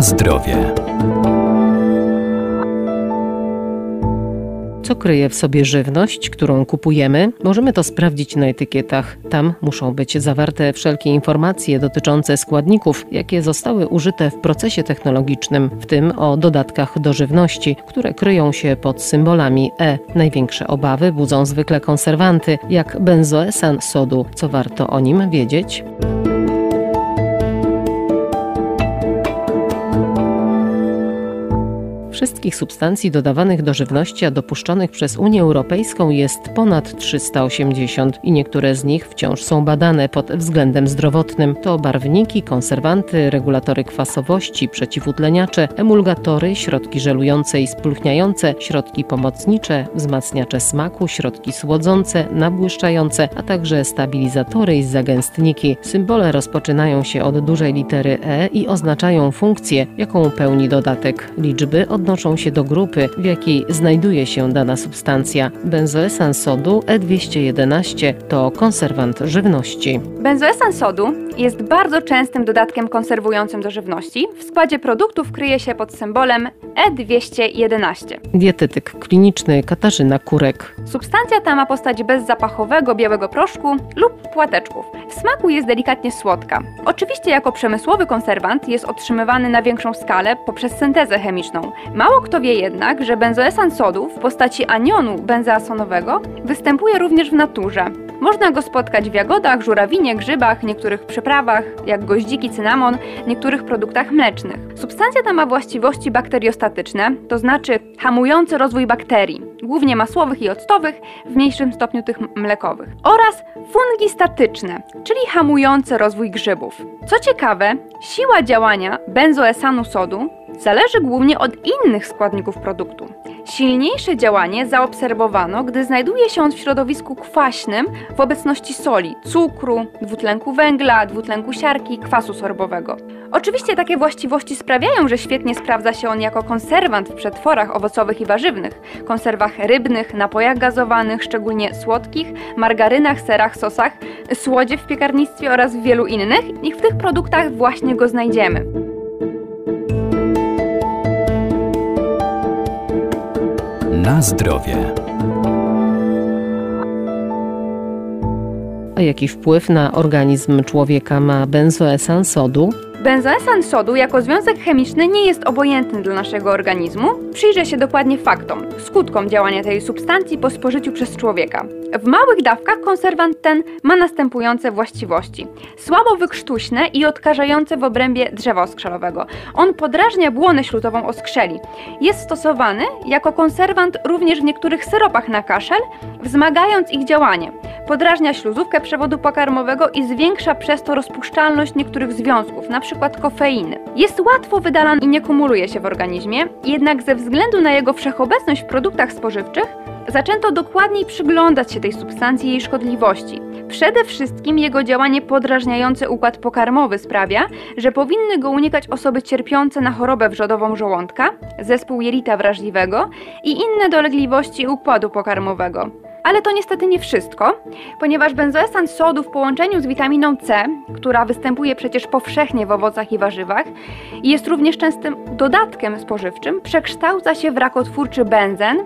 Zdrowie. Co kryje w sobie żywność, którą kupujemy? Możemy to sprawdzić na etykietach. Tam muszą być zawarte wszelkie informacje dotyczące składników, jakie zostały użyte w procesie technologicznym, w tym o dodatkach do żywności, które kryją się pod symbolami E. Największe obawy budzą zwykle konserwanty, jak benzoesan sodu. Co warto o nim wiedzieć? Wszystkich substancji dodawanych do żywności, a dopuszczonych przez Unię Europejską jest ponad 380 i niektóre z nich wciąż są badane pod względem zdrowotnym. To barwniki, konserwanty, regulatory kwasowości, przeciwutleniacze, emulgatory, środki żelujące i spulchniające, środki pomocnicze, wzmacniacze smaku, środki słodzące, nabłyszczające, a także stabilizatory i zagęstniki. Symbole rozpoczynają się od dużej litery E i oznaczają funkcję, jaką pełni dodatek. Liczby od odnoszą się do grupy, w jakiej znajduje się dana substancja. Benzoesan sodu E211 to konserwant żywności. Benzoesan sodu jest bardzo częstym dodatkiem konserwującym do żywności. W składzie produktów kryje się pod symbolem E211. Dietetyk kliniczny Katarzyna Kurek. Substancja ta ma postać bezzapachowego białego proszku lub płateczków. W smaku jest delikatnie słodka. Oczywiście jako przemysłowy konserwant jest otrzymywany na większą skalę poprzez syntezę chemiczną. Mało kto wie jednak, że benzoesan sodu w postaci anionu benzoasonowego występuje również w naturze. Można go spotkać w jagodach, żurawinie, grzybach, niektórych przyprawach, jak goździki, cynamon, niektórych produktach mlecznych. Substancja ta ma właściwości bakteriostatyczne, to znaczy hamujące rozwój bakterii, głównie masłowych i octowych, w mniejszym stopniu tych mlekowych, oraz fungistatyczne, czyli hamujące rozwój grzybów. Co ciekawe, siła działania benzoesanu sodu zależy głównie od innych składników produktu. Silniejsze działanie zaobserwowano, gdy znajduje się on w środowisku kwaśnym w obecności soli, cukru, dwutlenku węgla, dwutlenku siarki, kwasu sorbowego. Oczywiście takie właściwości sprawiają, że świetnie sprawdza się on jako konserwant w przetworach owocowych i warzywnych, konserwach rybnych, napojach gazowanych, szczególnie słodkich, margarynach, serach, sosach, słodzie w piekarnictwie oraz w wielu innych i w tych produktach właśnie go znajdziemy. Na zdrowie. A jaki wpływ na organizm człowieka ma benzoesan sodu? Benzoesan sodu jako związek chemiczny nie jest obojętny dla naszego organizmu. Przyjrzę się dokładnie faktom, skutkom działania tej substancji po spożyciu przez człowieka. W małych dawkach konserwant ten ma następujące właściwości. Słabo wykrztuśne i odkażające w obrębie drzewa oskrzelowego. On podrażnia błonę ślutową oskrzeli. Jest stosowany jako konserwant również w niektórych syropach na kaszel, wzmagając ich działanie. Podrażnia śluzówkę przewodu pokarmowego i zwiększa przez to rozpuszczalność niektórych związków, np. kofeiny. Jest łatwo wydalany i nie kumuluje się w organizmie, jednak ze względu na jego wszechobecność w produktach spożywczych, zaczęto dokładniej przyglądać się tej substancji i jej szkodliwości. Przede wszystkim jego działanie podrażniające układ pokarmowy sprawia, że powinny go unikać osoby cierpiące na chorobę wrzodową żołądka, zespół jelita wrażliwego i inne dolegliwości układu pokarmowego. Ale to niestety nie wszystko, ponieważ benzoesan sodu w połączeniu z witaminą C, która występuje przecież powszechnie w owocach i warzywach jest również częstym dodatkiem spożywczym, przekształca się w rakotwórczy benzen,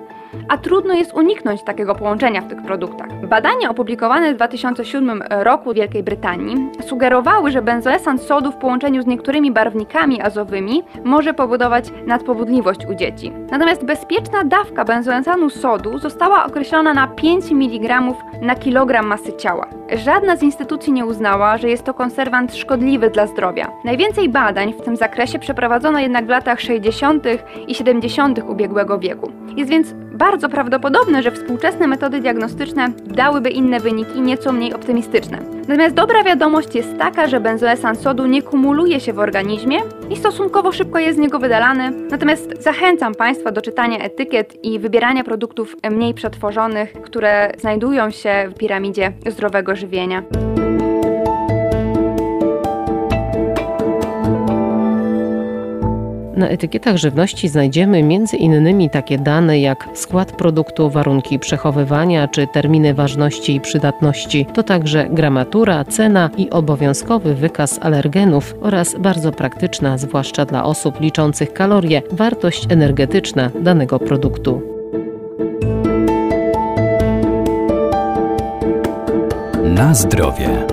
a trudno jest uniknąć takiego połączenia w tych produktach. Badania opublikowane w 2007 roku w Wielkiej Brytanii sugerowały, że benzoesan sodu w połączeniu z niektórymi barwnikami azowymi może powodować nadpobudliwość u dzieci. Natomiast bezpieczna dawka benzoesanu sodu została określona na 5 mg na kilogram masy ciała. Żadna z instytucji nie uznała, że jest to konserwant szkodliwy dla zdrowia. Najwięcej badań w tym zakresie przeprowadzono jednak w latach 60. i 70. ubiegłego wieku. Jest więc bardzo prawdopodobne, że współczesne metody diagnostyczne dałyby inne wyniki, nieco mniej optymistyczne. Natomiast dobra wiadomość jest taka, że benzoesan sodu nie kumuluje się w organizmie i stosunkowo szybko jest z niego wydalany. Natomiast zachęcam Państwa do czytania etykiet i wybierania produktów mniej przetworzonych, które znajdują się w piramidzie zdrowego żywienia. Na etykietach żywności znajdziemy innymi takie dane jak skład produktu, warunki przechowywania czy terminy ważności i przydatności. To także gramatura, cena i obowiązkowy wykaz alergenów oraz bardzo praktyczna, zwłaszcza dla osób liczących kalorie, wartość energetyczna danego produktu. Na zdrowie.